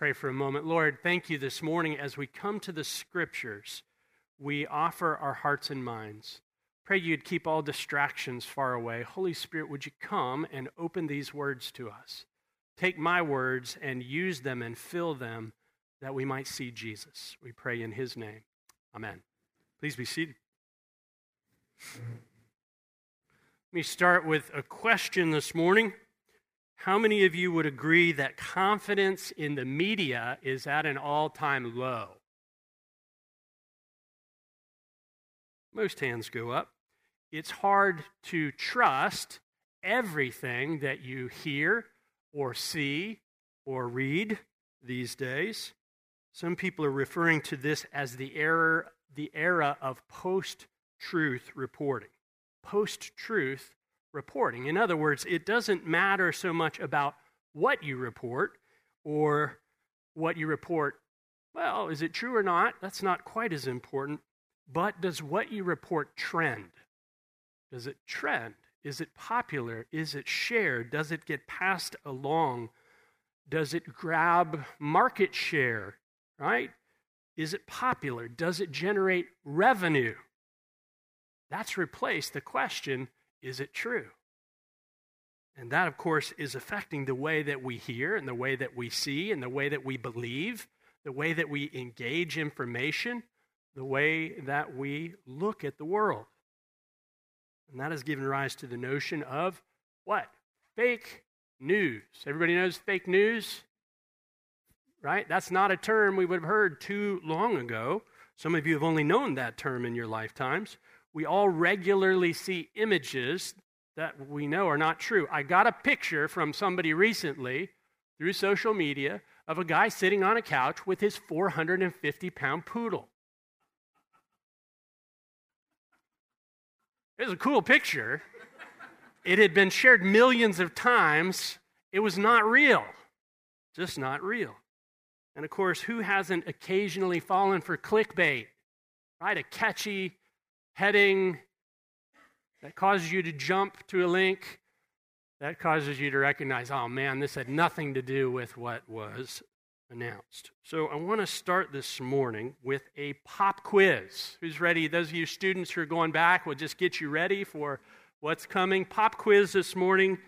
pray for a moment. Lord, thank you this morning as we come to the scriptures, we offer our hearts and minds. Pray you'd keep all distractions far away. Holy Spirit, would you come and open these words to us? Take my words and use them and fill them that we might see Jesus. We pray in his name. Amen. Please be seated. Let me start with a question this morning. How many of you would agree that confidence in the media is at an all time low? Most hands go up. It's hard to trust everything that you hear or see or read these days. Some people are referring to this as the era, the era of post truth reporting. Post truth reporting. In other words, it doesn't matter so much about what you report or what you report. Well, is it true or not? That's not quite as important. But does what you report trend? Does it trend? Is it popular? Is it shared? Does it get passed along? Does it grab market share? Right? Is it popular? Does it generate revenue? That's replaced the question is it true? And that, of course, is affecting the way that we hear and the way that we see and the way that we believe, the way that we engage information, the way that we look at the world. And that has given rise to the notion of what? Fake news. Everybody knows fake news? Right? That's not a term we would have heard too long ago. Some of you have only known that term in your lifetimes we all regularly see images that we know are not true. I got a picture from somebody recently through social media of a guy sitting on a couch with his 450 pound poodle. It was a cool picture. It had been shared millions of times. It was not real, just not real. And of course, who hasn't occasionally fallen for clickbait, right? A catchy heading that causes you to jump to a link, that causes you to recognize, oh man, this had nothing to do with what was announced. So I want to start this morning with a pop quiz. Who's ready? Those of you students who are going back, will just get you ready for what's coming. Pop quiz this morning.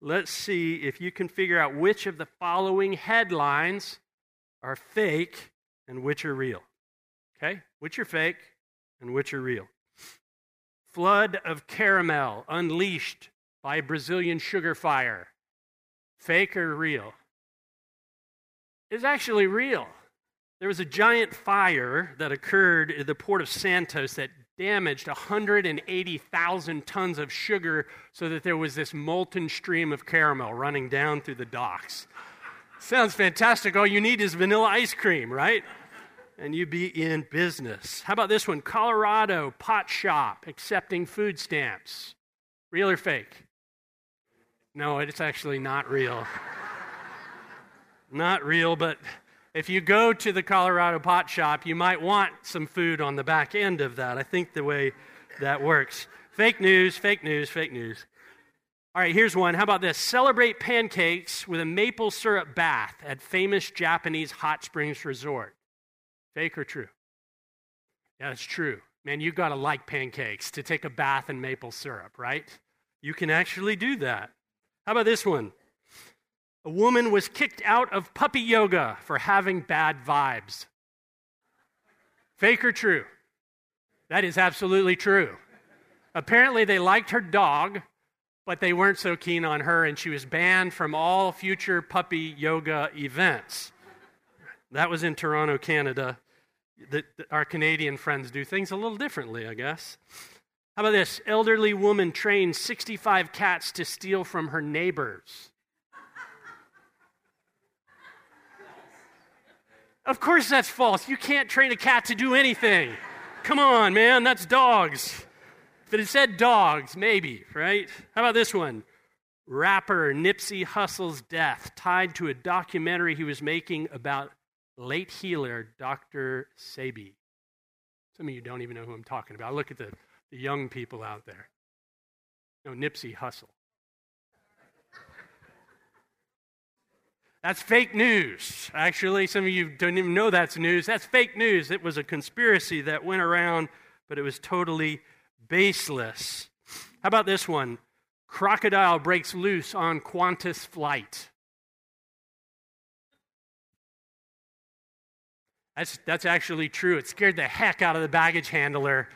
Let's see if you can figure out which of the following headlines are fake and which are real. Okay? Which are fake and which are real flood of caramel unleashed by Brazilian sugar fire. Fake or real? It's actually real. There was a giant fire that occurred at the port of Santos that damaged 180,000 tons of sugar so that there was this molten stream of caramel running down through the docks. Sounds fantastic. All you need is vanilla ice cream, right? And you be in business. How about this one? Colorado pot shop accepting food stamps. Real or fake? No, it's actually not real. not real, but if you go to the Colorado pot shop, you might want some food on the back end of that. I think the way that works. Fake news, fake news, fake news. All right, here's one. How about this? Celebrate pancakes with a maple syrup bath at famous Japanese hot springs resort. Fake or true? Yeah, it's true. Man, you got to like pancakes to take a bath in maple syrup, right? You can actually do that. How about this one? A woman was kicked out of puppy yoga for having bad vibes. Fake or true? That is absolutely true. Apparently, they liked her dog, but they weren't so keen on her, and she was banned from all future puppy yoga events. That was in Toronto, Canada that our Canadian friends do things a little differently, I guess. How about this? Elderly woman trains 65 cats to steal from her neighbors. Of course, that's false. You can't train a cat to do anything. Come on, man, that's dogs. If it had said dogs, maybe, right? How about this one? Rapper Nipsey Hussle's death tied to a documentary he was making about late healer, Dr. Sebi. Some of you don't even know who I'm talking about. Look at the, the young people out there. No, Nipsey Hussle. That's fake news. Actually, some of you don't even know that's news. That's fake news. It was a conspiracy that went around, but it was totally baseless. How about this one? Crocodile breaks loose on Qantas flight. That's, that's actually true. It scared the heck out of the baggage handler.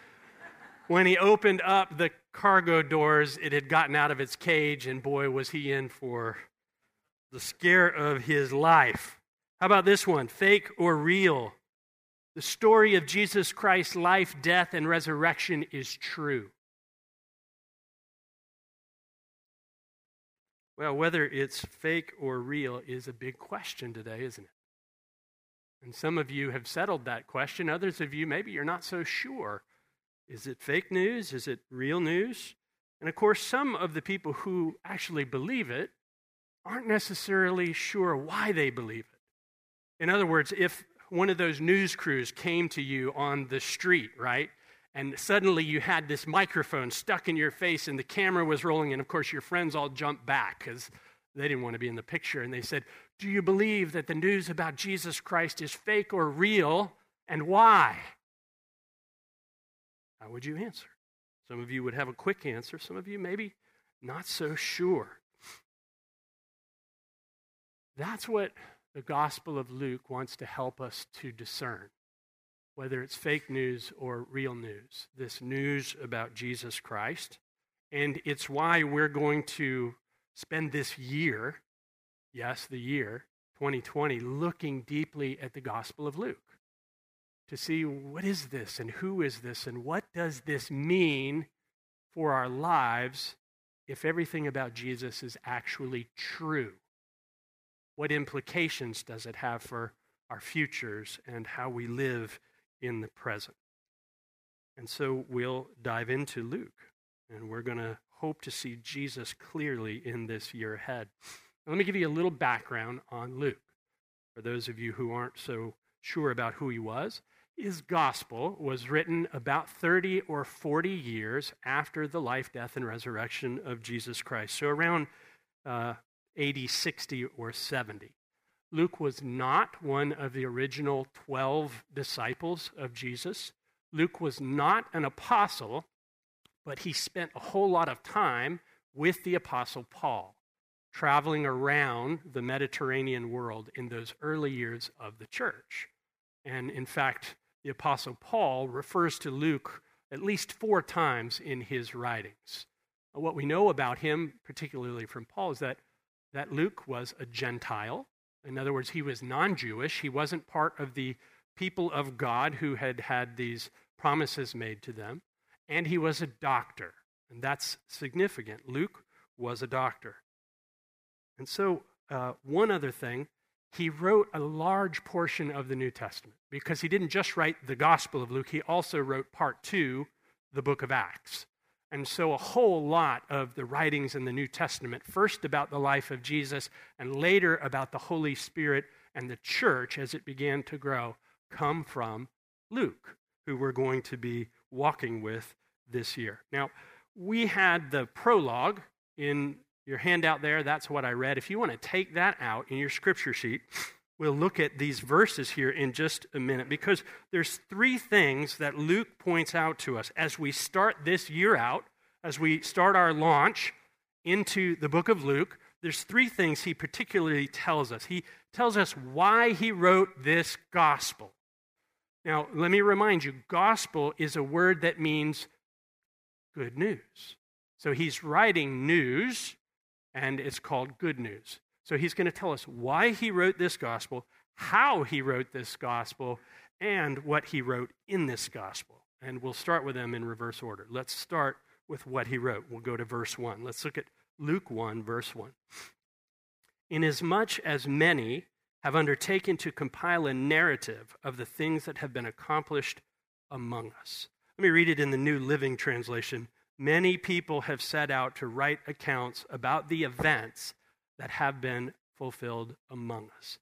When he opened up the cargo doors, it had gotten out of its cage, and boy, was he in for the scare of his life. How about this one? Fake or real? The story of Jesus Christ's life, death, and resurrection is true. Well, whether it's fake or real is a big question today, isn't it? And some of you have settled that question. Others of you, maybe you're not so sure. Is it fake news? Is it real news? And of course, some of the people who actually believe it aren't necessarily sure why they believe it. In other words, if one of those news crews came to you on the street, right? And suddenly you had this microphone stuck in your face and the camera was rolling, and of course your friends all jumped back because they didn't want to be in the picture. And they said, Do you believe that the news about Jesus Christ is fake or real, and why? How would you answer? Some of you would have a quick answer, some of you maybe not so sure. That's what the Gospel of Luke wants to help us to discern, whether it's fake news or real news, this news about Jesus Christ. And it's why we're going to spend this year, yes, the year 2020, looking deeply at the Gospel of Luke to see what is this and who is this and what does this mean for our lives if everything about Jesus is actually true. What implications does it have for our futures and how we live in the present? And so we'll dive into Luke, and we're going to hope to see Jesus clearly in this year ahead. Now, let me give you a little background on Luke. For those of you who aren't so sure about who he was, his gospel was written about 30 or 40 years after the life, death, and resurrection of Jesus Christ. So around uh, 80, 60, or 70. Luke was not one of the original 12 disciples of Jesus. Luke was not an apostle, but he spent a whole lot of time with the apostle Paul, traveling around the Mediterranean world in those early years of the church. And in fact, the apostle Paul refers to Luke at least four times in his writings. What we know about him, particularly from Paul, is that that Luke was a Gentile. In other words, he was non Jewish. He wasn't part of the people of God who had had these promises made to them. And he was a doctor. And that's significant. Luke was a doctor. And so, uh, one other thing, he wrote a large portion of the New Testament because he didn't just write the Gospel of Luke, he also wrote part two, the book of Acts. And so, a whole lot of the writings in the New Testament, first about the life of Jesus, and later about the Holy Spirit and the church as it began to grow, come from Luke, who we're going to be walking with this year. Now, we had the prologue in your handout there. That's what I read. If you want to take that out in your scripture sheet, we'll look at these verses here in just a minute because there's three things that Luke points out to us as we start this year out, as we start our launch into the book of Luke. There's three things he particularly tells us. He tells us why he wrote this gospel. Now, let me remind you gospel is a word that means good news. So he's writing news, and it's called good news. So he's going to tell us why he wrote this gospel, how he wrote this gospel, and what he wrote in this gospel. And we'll start with them in reverse order. Let's start with what he wrote. We'll go to verse 1. Let's look at Luke 1, verse 1. Inasmuch as many have undertaken to compile a narrative of the things that have been accomplished among us. Let me read it in the New Living Translation. Many people have set out to write accounts about the events that have been fulfilled among us.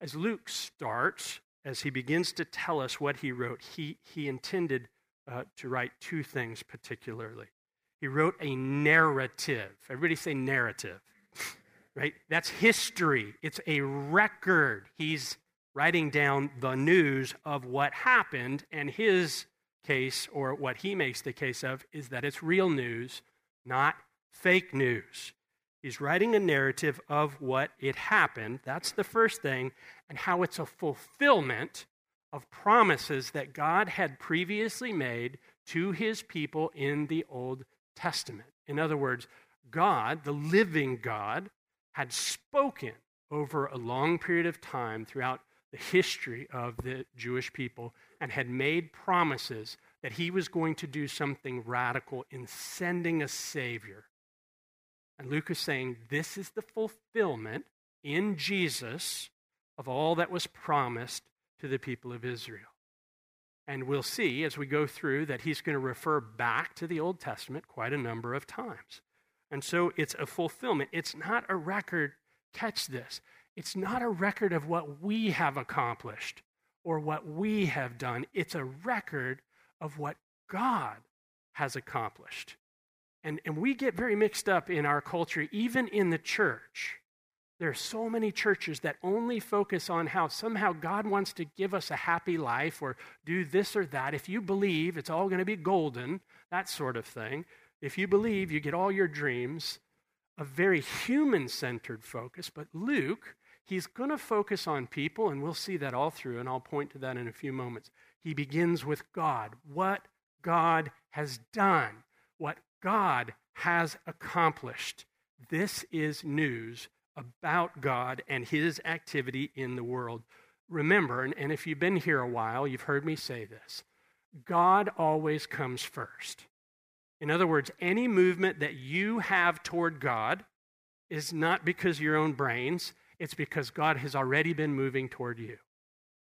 As Luke starts, as he begins to tell us what he wrote, he, he intended uh, to write two things particularly. He wrote a narrative. Everybody say narrative. right? That's history. It's a record. He's writing down the news of what happened, and his case, or what he makes the case of, is that it's real news, not fake news. He's writing a narrative of what it happened. That's the first thing, and how it's a fulfillment of promises that God had previously made to his people in the Old Testament. In other words, God, the living God, had spoken over a long period of time throughout the history of the Jewish people and had made promises that he was going to do something radical in sending a Savior. And Luke is saying this is the fulfillment in Jesus of all that was promised to the people of Israel. And we'll see as we go through that he's going to refer back to the Old Testament quite a number of times. And so it's a fulfillment. It's not a record, catch this, it's not a record of what we have accomplished or what we have done. It's a record of what God has accomplished. And, and we get very mixed up in our culture, even in the church. There are so many churches that only focus on how somehow God wants to give us a happy life or do this or that. If you believe, it's all going to be golden, that sort of thing. If you believe, you get all your dreams. A very human centered focus. But Luke He's going to focus on people, and we'll see that all through, and I'll point to that in a few moments. He begins with God, what God has done, what God has accomplished. This is news about God and his activity in the world. Remember, and, if you've been here a while, you've heard me say this God always comes first. In other words, any movement that you have toward God is not because your own brains, it's because God has already been moving toward you.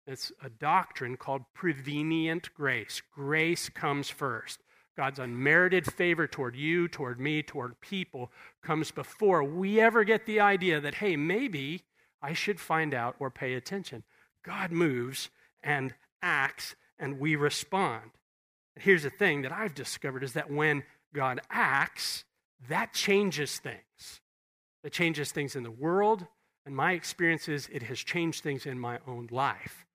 It's a doctrine called prevenient grace. Grace comes first. God's unmerited favor toward you, toward me, toward people comes before we ever get the idea that, hey, maybe I should find out or pay attention. God moves and acts, and we respond. And here's the thing that I've discovered is that when God acts, that changes things. It changes things in the world, and my experience is it has changed things in my own life.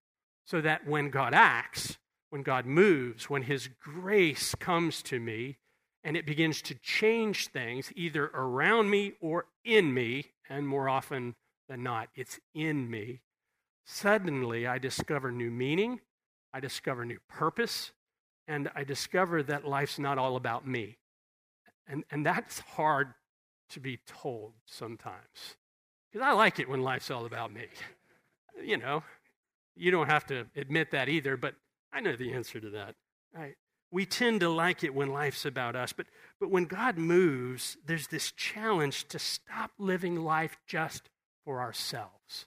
So that when God acts, when God moves, when His grace comes to me, and it begins to change things either around me or in me, and more often than not, it's in me, suddenly I discover new meaning, I discover new purpose, and I discover that life's not all about me. And, and that's hard to be told sometimes. Because I like it when life's all about me. You know, you don't have to admit that either, but I know the answer to that. Right? We tend to like it when life's about us, but, but when God moves, there's this challenge to stop living life just for ourselves.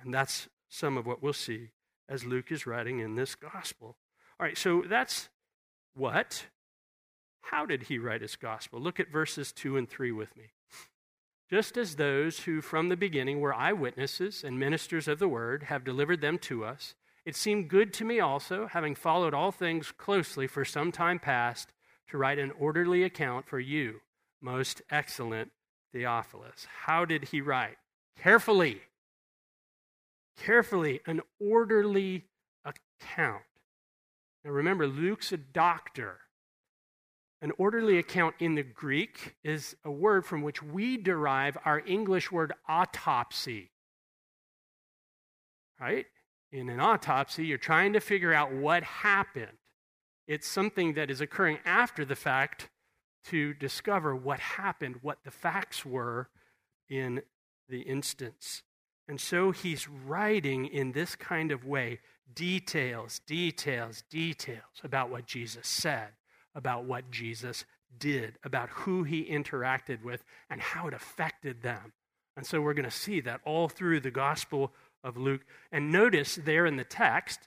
And that's some of what we'll see as Luke is writing in this gospel. All right, so that's what. How did he write his gospel? Look at verses 2 and 3 with me just as those who from the beginning were eyewitnesses and ministers of the word have delivered them to us, it seemed good to me also, having followed all things closely for some time past, to write an orderly account for you, most excellent Theophilus. How did he write? Carefully. Carefully, an orderly account. Now remember, Luke's a doctor. An orderly account in the Greek is a word from which we derive our English word autopsy. Right? In an autopsy, you're trying to figure out what happened. It's something that is occurring after the fact to discover what happened, what the facts were in the instance. And so he's writing in this kind of way details, details, details about what Jesus said, about what Jesus did, about who he interacted with, and how it affected them. And so we're going to see that all through the Gospel of Luke. And notice there in the text,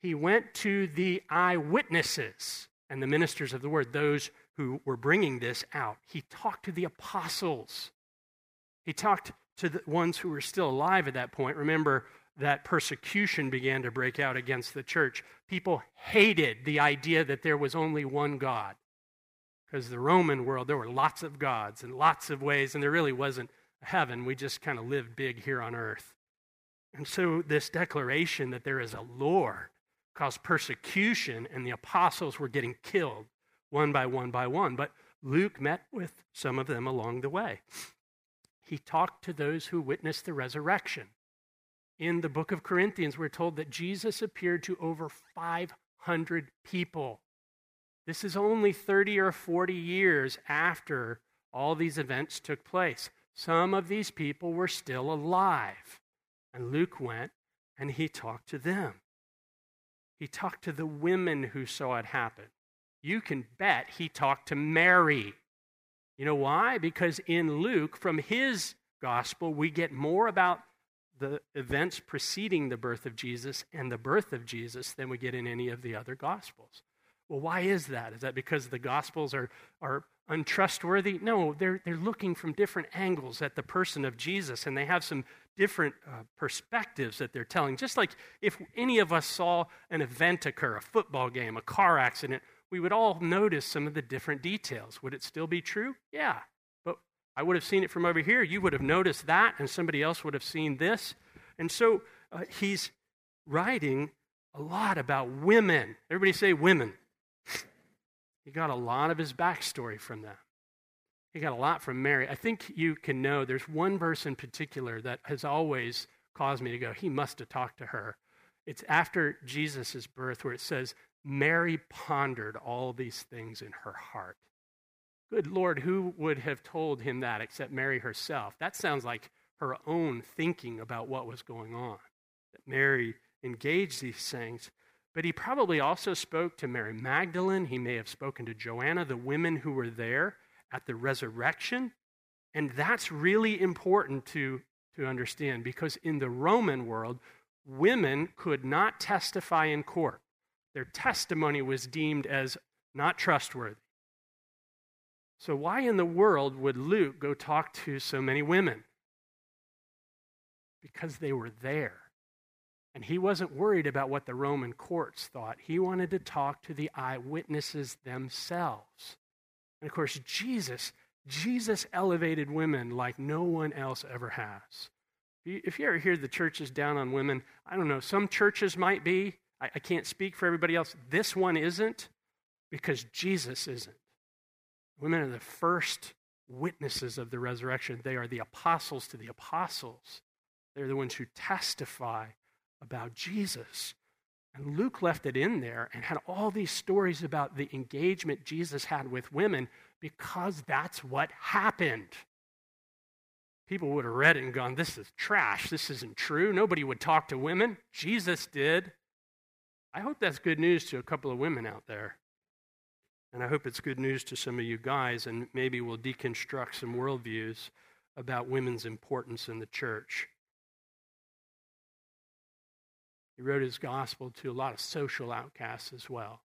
he went to the eyewitnesses and the ministers of the word, those who were bringing this out. He talked to the apostles. He talked to the ones who were still alive at that point. Remember, that persecution began to break out against the church. People hated the idea that there was only one God. Because the Roman world, there were lots of gods and lots of ways, and there really wasn't heaven. We just kind of lived big here on earth. And so, this declaration that there is a Lord caused persecution, and the apostles were getting killed one by one by one. But Luke met with some of them along the way. He talked to those who witnessed the resurrection. In the book of Corinthians, we're told that Jesus appeared to over 500 people. This is only 30 or 40 years after all these events took place. Some of these people were still alive. And Luke went and he talked to them. He talked to the women who saw it happen. You can bet he talked to Mary. You know why? Because in Luke, from his gospel, we get more about the events preceding the birth of Jesus and the birth of Jesus than we get in any of the other gospels. Well, why is that? Is that because the gospels are, are untrustworthy? No, they're, they're looking from different angles at the person of Jesus, and they have some different uh, perspectives that they're telling. Just like if any of us saw an event occur, a football game, a car accident, we would all notice some of the different details. Would it still be true? Yeah. I would have seen it from over here. You would have noticed that, and somebody else would have seen this. And so uh, he's writing a lot about women. Everybody say women. He got a lot of his backstory from them. He got a lot from Mary. I think you can know there's one verse in particular that has always caused me to go, he must have talked to her. It's after Jesus' birth where it says, Mary pondered all these things in her heart. Lord, who would have told him that except Mary herself? That sounds like her own thinking about what was going on. That Mary engaged these things. But he probably also spoke to Mary Magdalene. He may have spoken to Joanna, the women who were there at the resurrection. And that's really important to, to understand because in the Roman world, women could not testify in court. Their testimony was deemed as not trustworthy. So, why in the world would Luke go talk to so many women? Because they were there. And he wasn't worried about what the Roman courts thought. He wanted to talk to the eyewitnesses themselves. And of course, Jesus, Jesus elevated women like no one else ever has. If you ever hear the churches down on women, I don't know, some churches might be. I, I can't speak for everybody else. This one isn't because Jesus isn't. Women are the first witnesses of the resurrection. They are the apostles to the apostles. They're the ones who testify about Jesus. And Luke left it in there and had all these stories about the engagement Jesus had with women because that's what happened. People would have read it and gone, This is trash. This isn't true. Nobody would talk to women. Jesus did. I hope that's good news to a couple of women out there. And I hope it's good news to some of you guys, and maybe we'll deconstruct some worldviews about women's importance in the church. He wrote his gospel to a lot of social outcasts as well.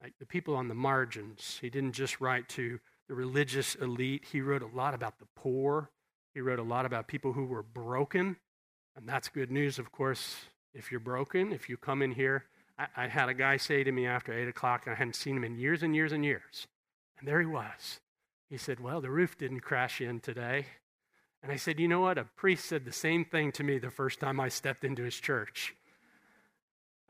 Like the people on the margins. He didn't just write to the religious elite, he wrote a lot about the poor. He wrote a lot about people who were broken. And that's good news, of course, if you're broken, if you come in here. I, had a guy say to me after 8 o'clock, and I hadn't seen him in years and years and years. And there he was. He said, Well, the roof didn't crash in today. And I said, You know what? A priest said the same thing to me the first time I stepped into his church.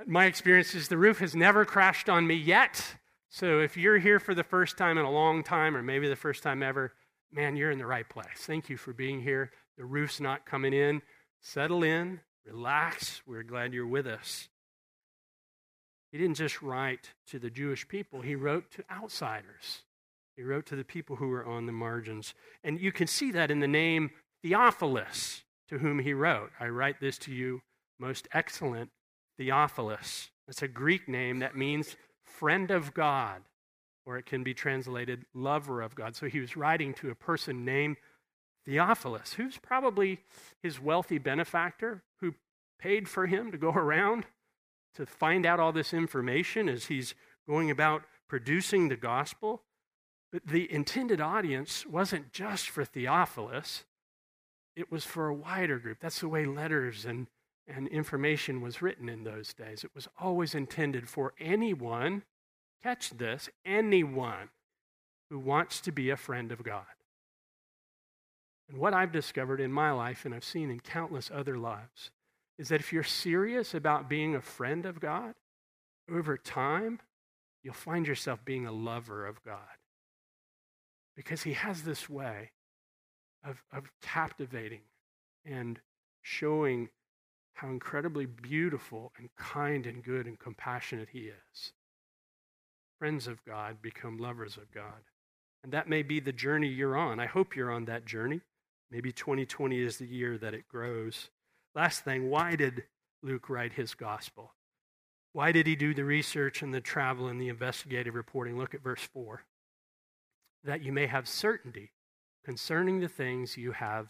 My experience is the roof has never crashed on me yet. So if you're here for the first time in a long time, or maybe the first time ever, man, you're in the right place. Thank you for being here. The roof's not coming in. Settle in, relax. We're glad you're with us. He didn't just write to the Jewish people, he wrote to outsiders. He wrote to the people who were on the margins. And you can see that in the name Theophilus, to whom he wrote. I write this to you, most excellent Theophilus. That's a Greek name that means friend of God, or it can be translated lover of God. So he was writing to a person named Theophilus, who's probably his wealthy benefactor who paid for him to go around to find out all this information as he's going about producing the gospel. But the intended audience wasn't just for Theophilus, it was for a wider group. That's the way letters and, and information was written in those days. It was always intended for anyone, catch this, anyone who wants to be a friend of God. And what I've discovered in my life, and I've seen in countless other lives, is that if you're serious about being a friend of God, over time, you'll find yourself being a lover of God. Because He has this way of, of captivating and showing how incredibly beautiful and kind and good and compassionate He is. Friends of God become lovers of God. And that may be the journey you're on. I hope you're on that journey. Maybe 2020 is the year that it grows. Last thing, why did Luke write his gospel? Why did he do the research and the travel and the investigative reporting? Look at verse 4. That you may have certainty concerning the things you have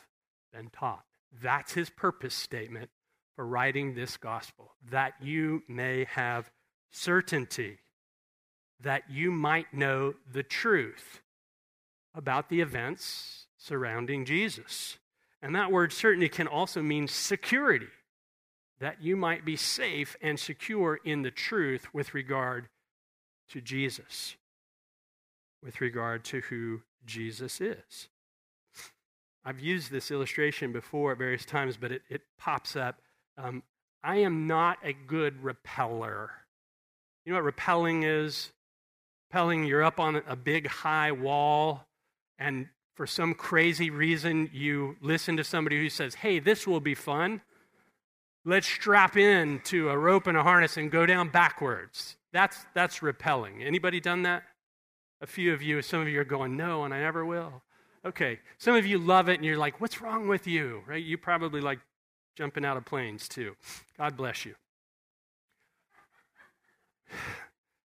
been taught. That's his purpose statement for writing this gospel. That you may have certainty, that you might know the truth about the events surrounding Jesus. And that word certainty can also mean security, that you might be safe and secure in the truth with regard to Jesus, with regard to who Jesus is. I've used this illustration before at various times, but it, it pops up. Um, I am not a good repeller. You know what repelling is? Repelling, you're up on a big high wall, and for some crazy reason, you listen to somebody who says, Hey, this will be fun. Let's strap in to a rope and a harness and go down backwards. That's, that's repelling. Anybody done that? A few of you, some of you are going, No, and I never will. Okay. Some of you love it and you're like, what's wrong with you? Right? You probably like jumping out of planes too. God bless you.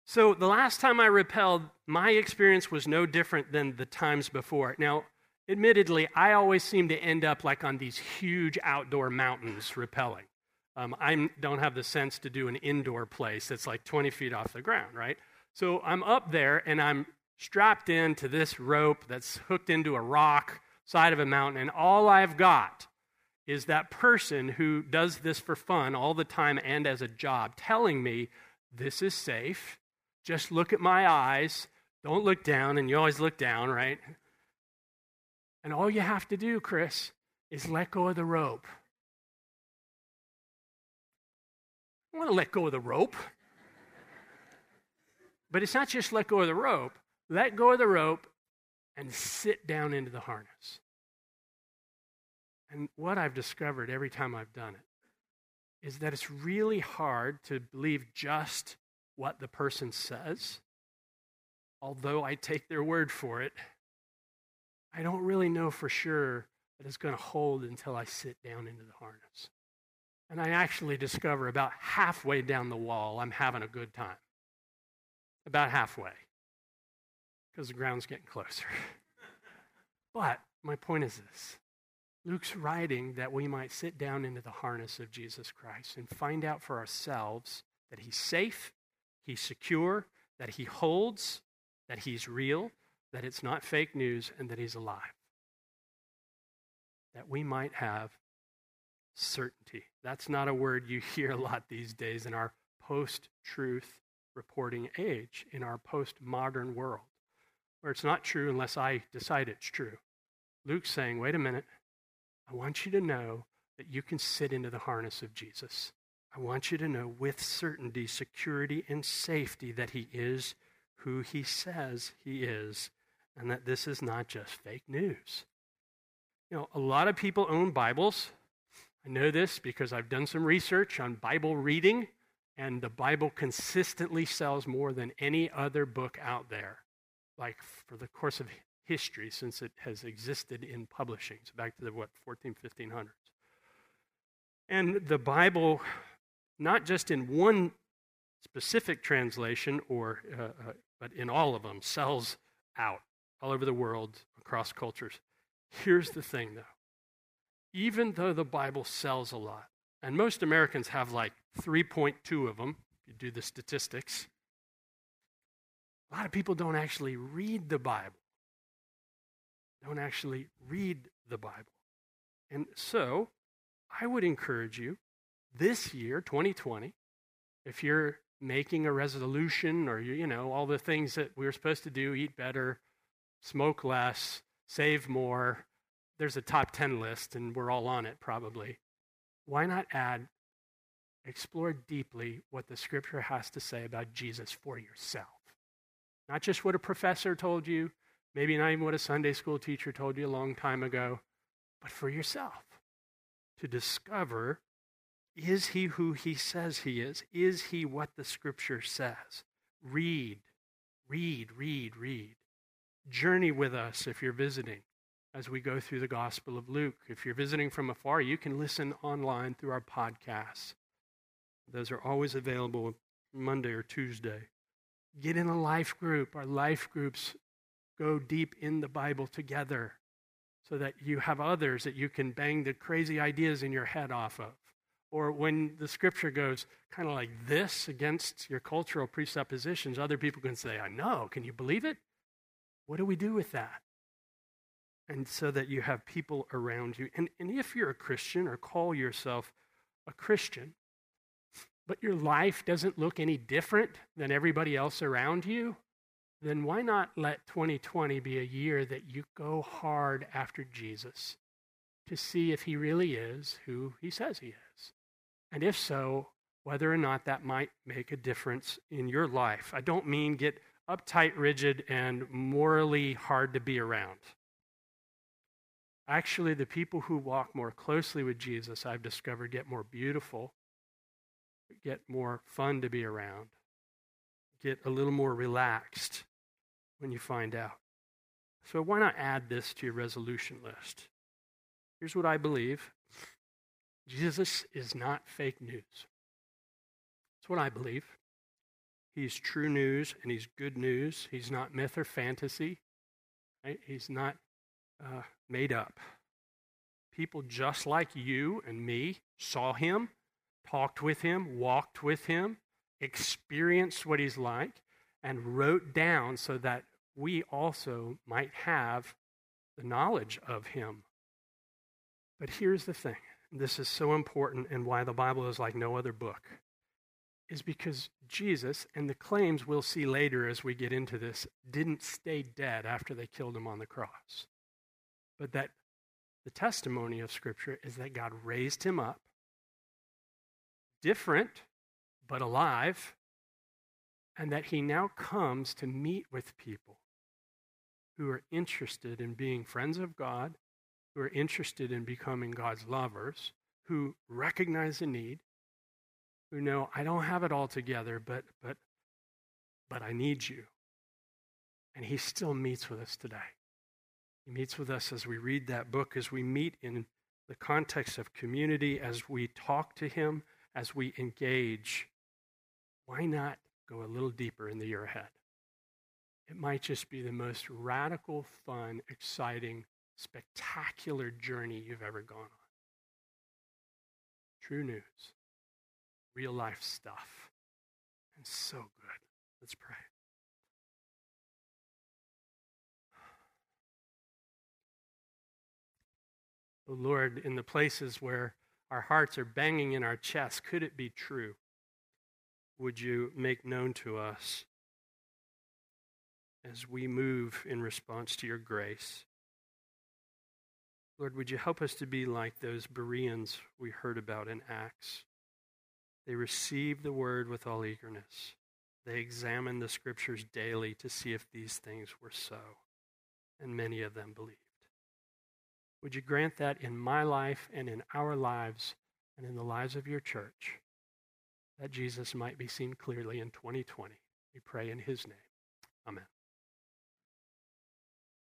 So the last time I repelled, my experience was no different than the times before. Now, admittedly, I always seem to end up like on these huge outdoor mountains repelling. Um, I don't have the sense to do an indoor place that's like 20 feet off the ground, right? So I'm up there and I'm strapped into this rope that's hooked into a rock side of a mountain, and all I've got is that person who does this for fun all the time and as a job telling me this is safe. Just look at my eyes. Don't look down, and you always look down, right? And all you have to do, Chris, is let go of the rope. I want to let go of the rope. But it's not just let go of the rope let go of the rope, and sit down into the harness. And what I've discovered every time I've done it is that it's really hard to believe just what the person says. Although I take their word for it, I don't really know for sure that it's going to hold until I sit down into the harness. And I actually discover about halfway down the wall, I'm having a good time. About halfway because the ground's getting closer. but my point is this Luke's writing that we might sit down into the harness of Jesus Christ and find out for ourselves that he's safe, he's secure, that he holds, that he's real, that it's not fake news, and that he's alive. That we might have certainty. That's not a word you hear a lot these days in our post truth reporting age, in our post modern world where it's not true unless I decide it's true. Luke's saying, wait a minute. I want you to know that you can sit into the harness of Jesus. I want you to know with certainty, security, and safety that he is who he says he is, and that this is not just fake news. You know, a lot of people own Bibles. I know this because I've done some research on Bible reading, and the Bible consistently sells more than any other book out there like for the course of history since it has existed in publishing, so back to the what 14, 1500s. And the Bible, not just in one specific translation, or uh, uh, but in all of them, sells out all over the world across cultures. Here's the thing, though. Even though the Bible sells a lot, and most Americans have like 3.2 of them, if you do the statistics, a lot of people don't actually read the Bible. Don't actually read the Bible. And so, I would encourage you this year, 2020, if you're making a resolution or, you know, all the things that we're supposed to do eat better, smoke less, save more, there's a top 10 list, and we're all on it probably. Why not add, explore deeply what the scripture has to say about Jesus for yourself? Not just what a professor told you, maybe not even what a Sunday school teacher told you a long time ago, but for yourself to discover is he who he says he is? Is he what the scripture says? Read, read, read, read. Journey with us if you're visiting as we go through the Gospel of Luke. If you're visiting from afar, you can listen online through our podcasts. Those are always available Monday or Tuesday. Get in a life group. Our life groups go deep in the Bible together so that you have others that you can bang the crazy ideas in your head off of. Or when the scripture goes kind of like this against your cultural presuppositions, other people can say, I know. Can you believe it? What do we do with that? And so that you have people around you. And, and if you're a Christian or call yourself a Christian, but your life doesn't look any different than everybody else around you, then why not let 2020 be a year that you go hard after Jesus to see if he really is who he says he is? And if so, whether or not that might make a difference in your life. I don't mean get uptight, rigid, and morally hard to be around. Actually, the people who walk more closely with Jesus, I've discovered, get more beautiful, get more fun to be around, get a little more relaxed when you find out. So, why not add this to your resolution list? Here's what I believe Jesus is not fake news. That's what I believe. He's true news and he's good news. He's not myth or fantasy. Right? He's not uh, made up. People just like you and me saw him, talked with him, walked with him, experienced what he's like, and wrote down so that we also might have the knowledge of him. But here's the thing this is so important and why the Bible is like no other book is because Jesus and the claims we'll see later as we get into this didn't stay dead after they killed him on the cross. But that the testimony of Scripture is that God raised him up, different, but alive, and that he now comes to meet with people who are interested in being friends of God, who are interested in becoming God's lovers, who recognize the need, who know I don't have it all together, but but but I need you. And he still meets with us today. He meets with us as we read that book, as we meet in the context of community, as we talk to him, as we engage. Why not go a little deeper in the year ahead? It might just be the most radical, fun, exciting, spectacular journey you've ever gone on. True news, real life stuff, and so good. Let's pray. Oh Lord, in the places where our hearts are banging in our chests, could it be true? Would you make known to us as we move in response to your grace. Lord, would you help us to be like those Bereans we heard about in Acts? They received the word with all eagerness. They examined the scriptures daily to see if these things were so, and many of them believed. Would you grant that in my life and in our lives and in the lives of your church, that Jesus might be seen clearly in 2020? We pray in his name. Amen.